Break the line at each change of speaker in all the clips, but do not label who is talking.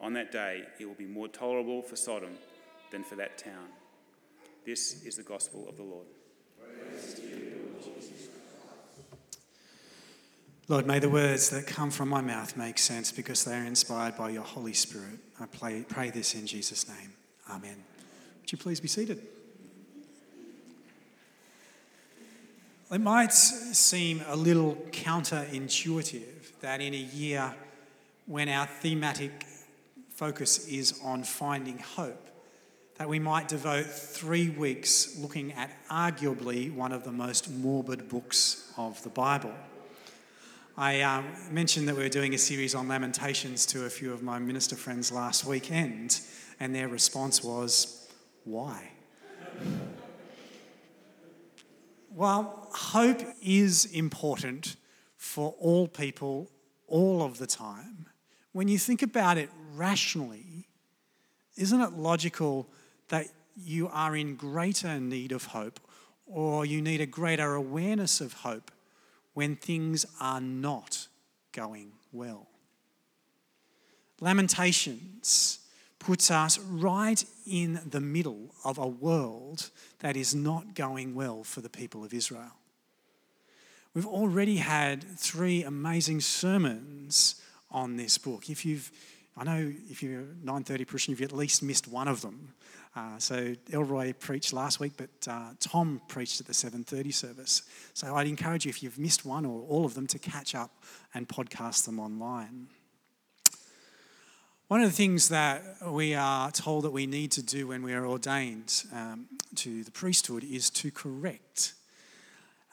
On that day, it will be more tolerable for Sodom than for that town. This is the gospel of the Lord.
Lord, may the words that come from my mouth make sense because they are inspired by your Holy Spirit. I pray, pray this in Jesus' name. Amen. Would you please be seated? It might seem a little counterintuitive that in a year when our thematic focus is on finding hope, that we might devote three weeks looking at arguably one of the most morbid books of the Bible. I um, mentioned that we were doing a series on Lamentations to a few of my minister friends last weekend, and their response was, Why? well, hope is important for all people all of the time. When you think about it rationally, isn't it logical that you are in greater need of hope or you need a greater awareness of hope when things are not going well. Lamentations puts us right in the middle of a world that is not going well for the people of Israel. We've already had three amazing sermons on this book. If you've I know if you're 9:30 Christian, you've at least missed one of them. Uh, so Elroy preached last week, but uh, Tom preached at the 7:30 service. So I'd encourage you, if you've missed one or all of them, to catch up and podcast them online. One of the things that we are told that we need to do when we are ordained um, to the priesthood is to correct.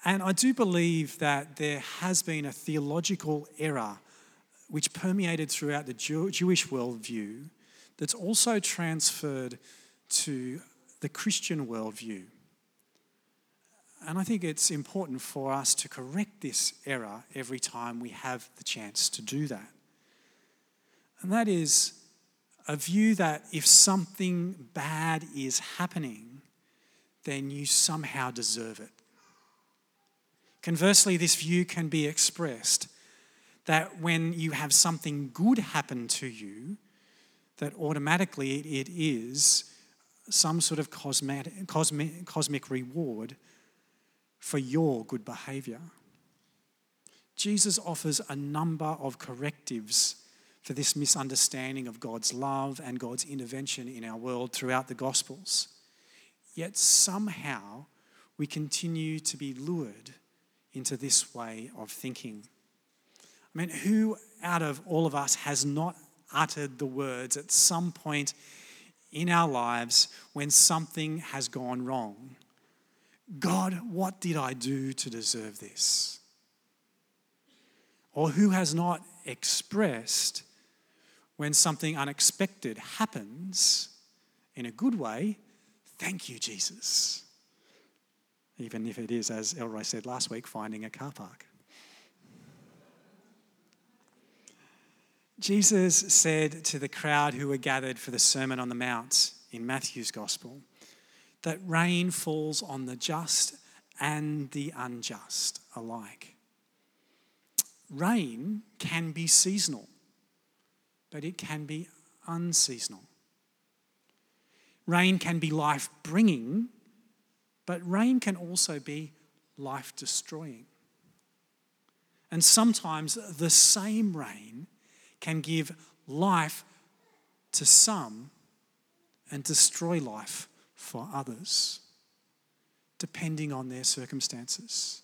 And I do believe that there has been a theological error which permeated throughout the Jew- Jewish worldview that's also transferred to the Christian worldview. And I think it's important for us to correct this error every time we have the chance to do that. And that is a view that if something bad is happening, then you somehow deserve it. Conversely, this view can be expressed that when you have something good happen to you, that automatically it is some sort of cosmetic, cosmic, cosmic reward for your good behavior. Jesus offers a number of correctives for this misunderstanding of God's love and God's intervention in our world throughout the Gospels. Yet somehow we continue to be lured into this way of thinking. Mean, who out of all of us has not uttered the words at some point in our lives when something has gone wrong? God, what did I do to deserve this? Or who has not expressed when something unexpected happens in a good way, thank you, Jesus? Even if it is, as Elroy said last week, finding a car park. Jesus said to the crowd who were gathered for the Sermon on the Mount in Matthew's Gospel that rain falls on the just and the unjust alike. Rain can be seasonal, but it can be unseasonal. Rain can be life bringing, but rain can also be life destroying. And sometimes the same rain can give life to some and destroy life for others, depending on their circumstances.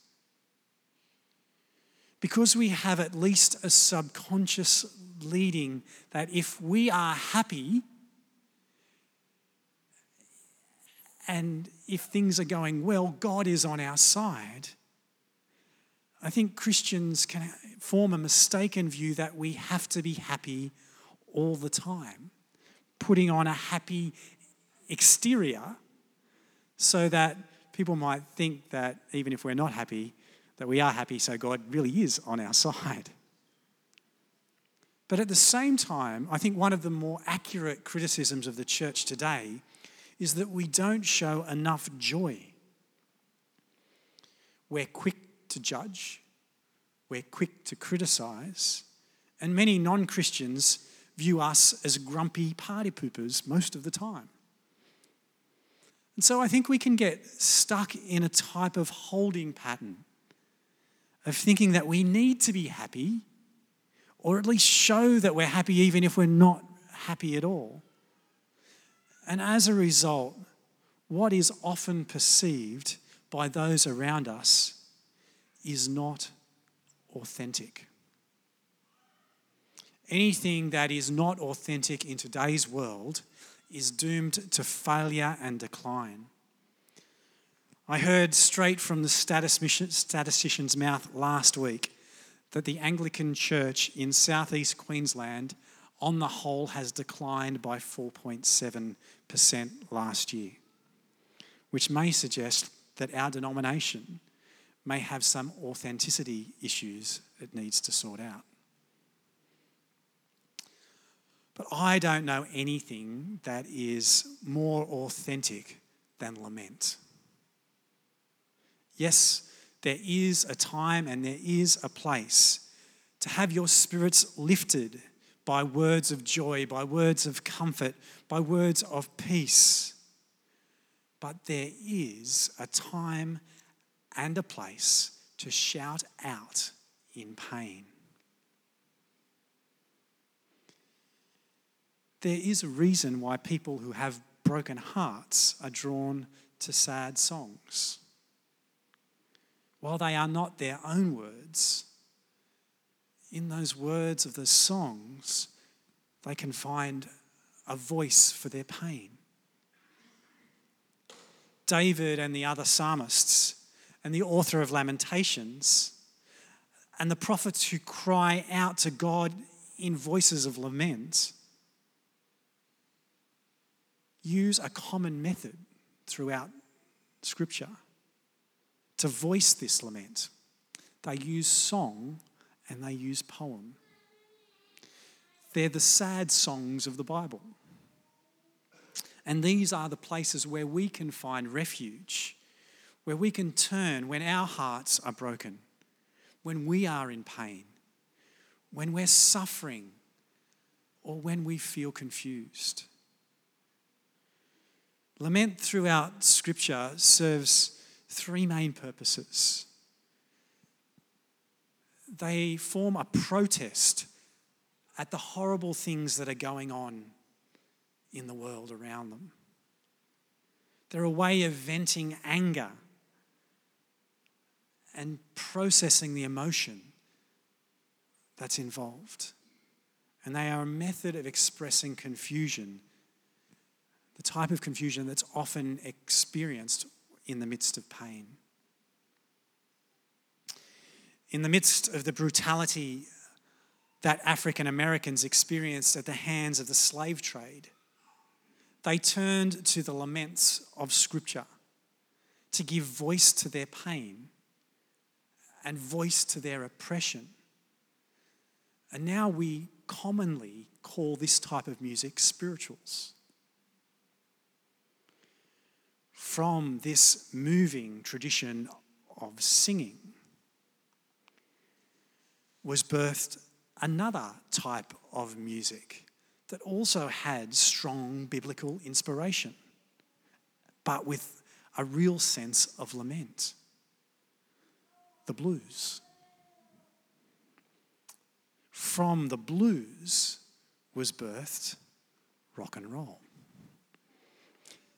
Because we have at least a subconscious leading that if we are happy and if things are going well, God is on our side I think Christians can form a mistaken view that we have to be happy all the time, putting on a happy exterior so that people might think that even if we're not happy, that we are happy, so God really is on our side. But at the same time, I think one of the more accurate criticisms of the church today is that we don't show enough joy. We're quick to judge, we're quick to criticize, and many non Christians view us as grumpy party poopers most of the time. And so I think we can get stuck in a type of holding pattern of thinking that we need to be happy, or at least show that we're happy even if we're not happy at all. And as a result, what is often perceived by those around us is not authentic. Anything that is not authentic in today's world is doomed to failure and decline. I heard straight from the statistician's mouth last week that the Anglican Church in southeast Queensland, on the whole, has declined by 4.7% last year, which may suggest that our denomination may have some authenticity issues it needs to sort out. But I don't know anything that is more authentic than lament. Yes, there is a time and there is a place to have your spirits lifted by words of joy, by words of comfort, by words of peace. But there is a time and a place to shout out in pain. There is a reason why people who have broken hearts are drawn to sad songs. While they are not their own words, in those words of the songs, they can find a voice for their pain. David and the other psalmists and the author of Lamentations and the prophets who cry out to God in voices of lament use a common method throughout Scripture to voice this lament. They use song and they use poem. They're the sad songs of the Bible. And these are the places where we can find refuge, where we can turn when our hearts are broken, when we are in pain, when we're suffering, or when we feel confused. Lament throughout Scripture serves three main purposes. They form a protest at the horrible things that are going on in the world around them. They're a way of venting anger and processing the emotion that's involved. And they are a method of expressing confusion the type of confusion that's often experienced in the midst of pain. In the midst of the brutality that African Americans experienced at the hands of the slave trade, they turned to the laments of Scripture to give voice to their pain and voice to their oppression. And now we commonly call this type of music spirituals. from this moving tradition of singing was birthed another type of music that also had strong biblical inspiration, but with a real sense of lament the blues. From the blues was birthed rock and roll.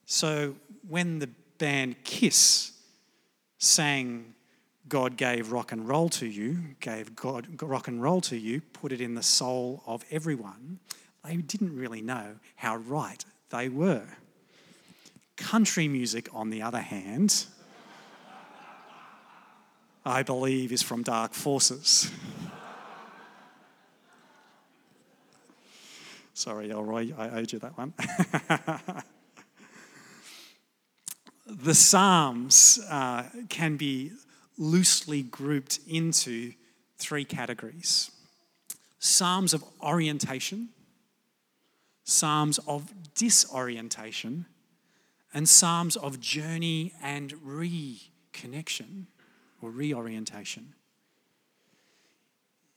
So when the band Kiss sang God gave rock and roll to you, gave God rock and roll to you, put it in the soul of everyone, they didn't really know how right they were. Country music, on the other hand, I believe is from Dark Forces. Sorry, Elroy, I owed you that one. the Psalms uh, can be loosely grouped into three categories Psalms of orientation, Psalms of disorientation, and Psalms of journey and reconnection or reorientation.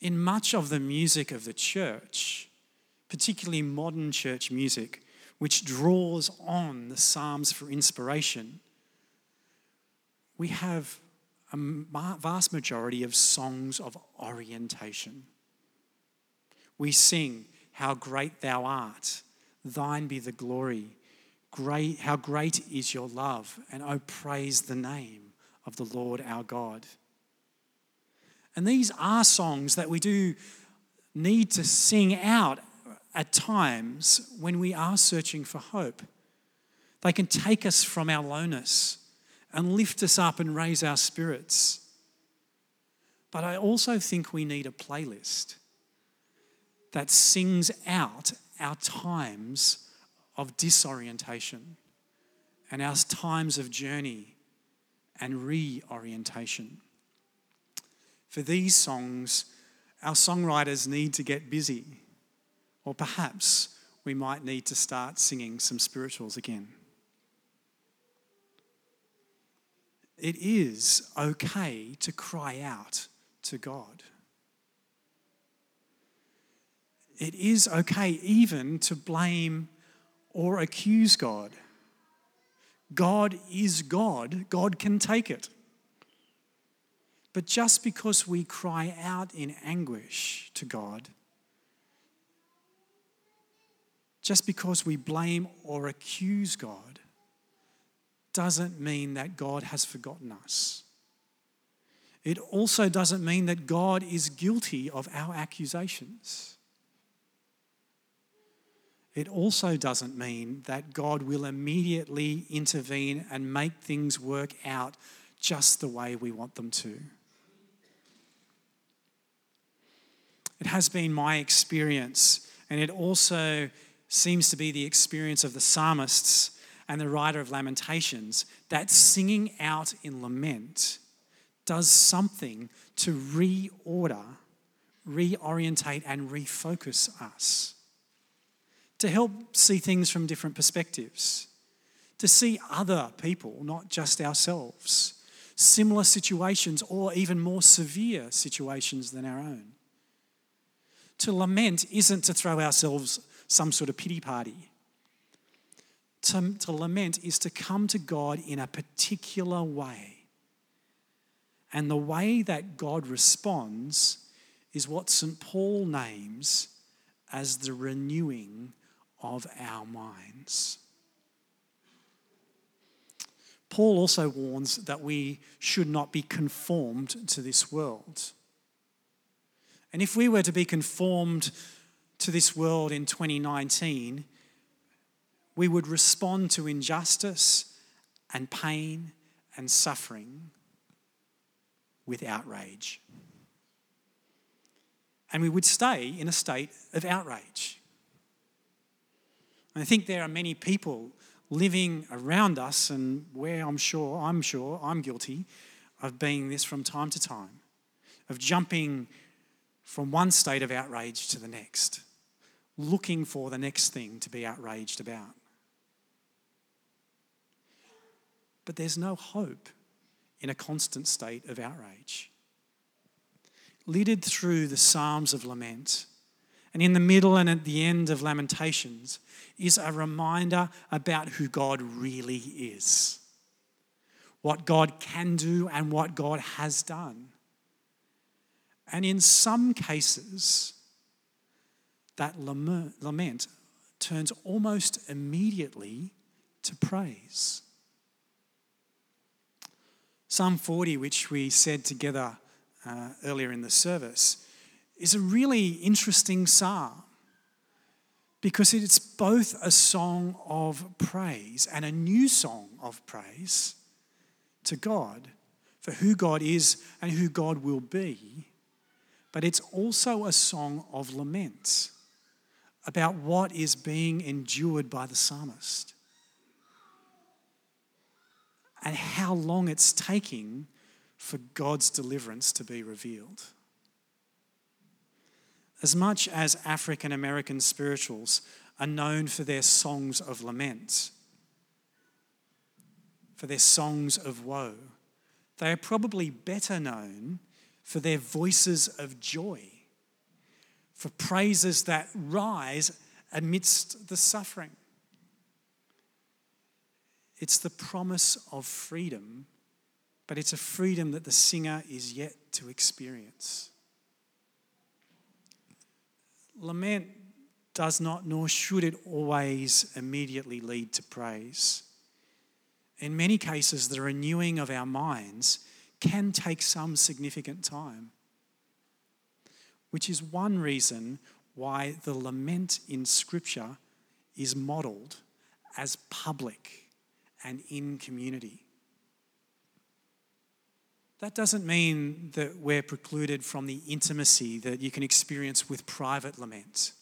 In much of the music of the church, particularly modern church music, which draws on the Psalms for inspiration, we have a vast majority of songs of orientation. We sing, How great thou art, thine be the glory. Great, how great is your love, and oh, praise the name of the Lord our God. And these are songs that we do need to sing out at times when we are searching for hope. They can take us from our lowness and lift us up and raise our spirits. But I also think we need a playlist that sings out our times of disorientation and our times of journey and reorientation. For these songs, our songwriters need to get busy, or perhaps we might need to start singing some spirituals again. It is okay to cry out to God. It is okay even to blame or accuse God. God is God, God can take it. But just because we cry out in anguish to God, just because we blame or accuse God, doesn't mean that God has forgotten us. It also doesn't mean that God is guilty of our accusations. It also doesn't mean that God will immediately intervene and make things work out just the way we want them to. It has been my experience, and it also seems to be the experience of the psalmists and the writer of Lamentations, that singing out in lament does something to reorder, reorientate, and refocus us. To help see things from different perspectives, to see other people, not just ourselves, similar situations, or even more severe situations than our own. To lament isn't to throw ourselves some sort of pity party. To, to lament is to come to God in a particular way. And the way that God responds is what St. Paul names as the renewing of our minds. Paul also warns that we should not be conformed to this world. And if we were to be conformed to this world in 2019, we would respond to injustice and pain and suffering with outrage. And we would stay in a state of outrage. I think there are many people living around us, and where I'm sure, I'm sure, I'm guilty of being this from time to time, of jumping from one state of outrage to the next, looking for the next thing to be outraged about. But there's no hope in a constant state of outrage. Littered through the Psalms of Lament, and in the middle and at the end of Lamentations, is a reminder about who God really is, what God can do, and what God has done. And in some cases, that lament turns almost immediately to praise. Psalm 40, which we said together uh, earlier in the service, is a really interesting psalm because it's both a song of praise and a new song of praise to God for who God is and who God will be but it's also a song of lament about what is being endured by the psalmist and how long it's taking for God's deliverance to be revealed. As much as African American spirituals are known for their songs of lament, for their songs of woe, they are probably better known for their voices of joy, for praises that rise amidst the suffering. It's the promise of freedom, but it's a freedom that the singer is yet to experience. Lament does not, nor should it always immediately lead to praise. In many cases, the renewing of our minds can take some significant time, which is one reason why the lament in Scripture is modelled as public and in community. That doesn't mean that we're precluded from the intimacy that you can experience with private lament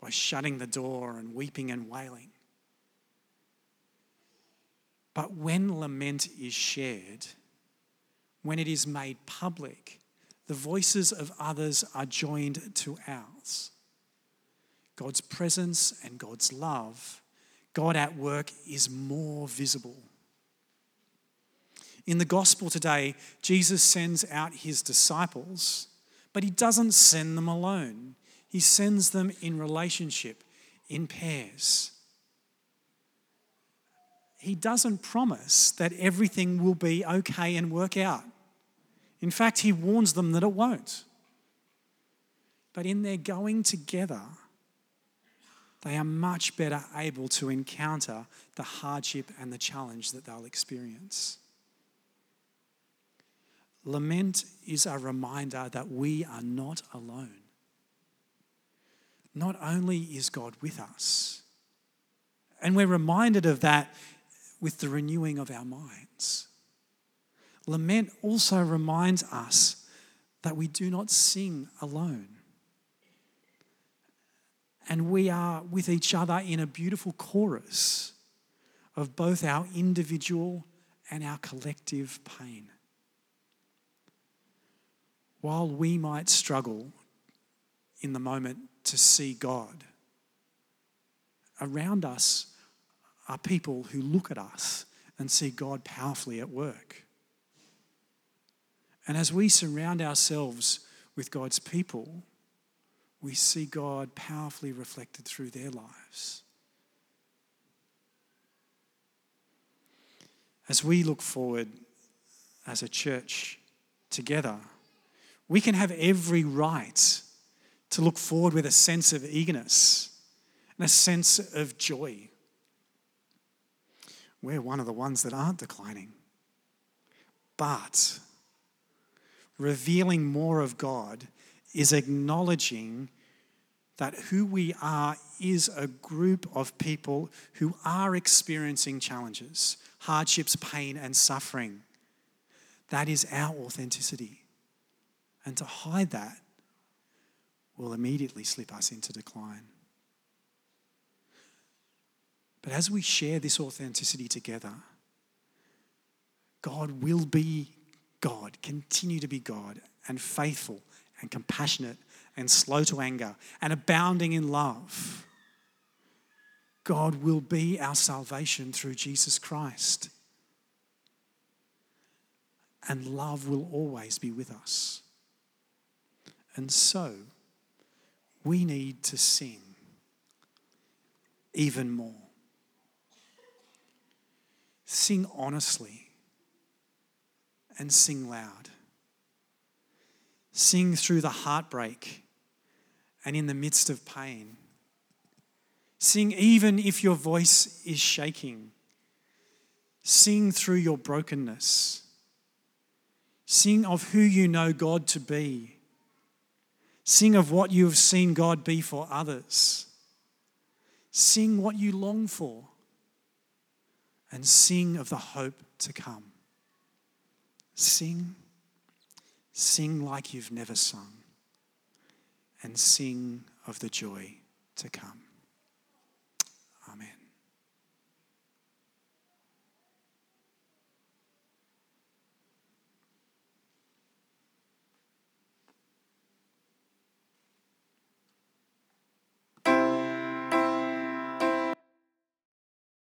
by shutting the door and weeping and wailing. But when lament is shared, when it is made public, the voices of others are joined to ours. God's presence and God's love, God at work, is more visible. In the gospel today, Jesus sends out his disciples, but he doesn't send them alone. He sends them in relationship, in pairs. He doesn't promise that everything will be okay and work out. In fact, he warns them that it won't. But in their going together, they are much better able to encounter the hardship and the challenge that they'll experience. Lament is a reminder that we are not alone. Not only is God with us, and we're reminded of that with the renewing of our minds. Lament also reminds us that we do not sing alone. And we are with each other in a beautiful chorus of both our individual and our collective pain. While we might struggle in the moment to see God, around us are people who look at us and see God powerfully at work. And as we surround ourselves with God's people, we see God powerfully reflected through their lives. As we look forward as a church together, we can have every right to look forward with a sense of eagerness and a sense of joy. We're one of the ones that aren't declining. But revealing more of God is acknowledging that who we are is a group of people who are experiencing challenges, hardships, pain, and suffering. That is our authenticity. And to hide that will immediately slip us into decline. But as we share this authenticity together, God will be God, continue to be God and faithful and compassionate and slow to anger and abounding in love. God will be our salvation through Jesus Christ. And love will always be with us. And so, we need to sing even more. Sing honestly and sing loud. Sing through the heartbreak and in the midst of pain. Sing even if your voice is shaking. Sing through your brokenness. Sing of who you know God to be. Sing of what you have seen God be for others. Sing what you long for. And sing of the hope to come. Sing. Sing like you've never sung. And sing of the joy to come.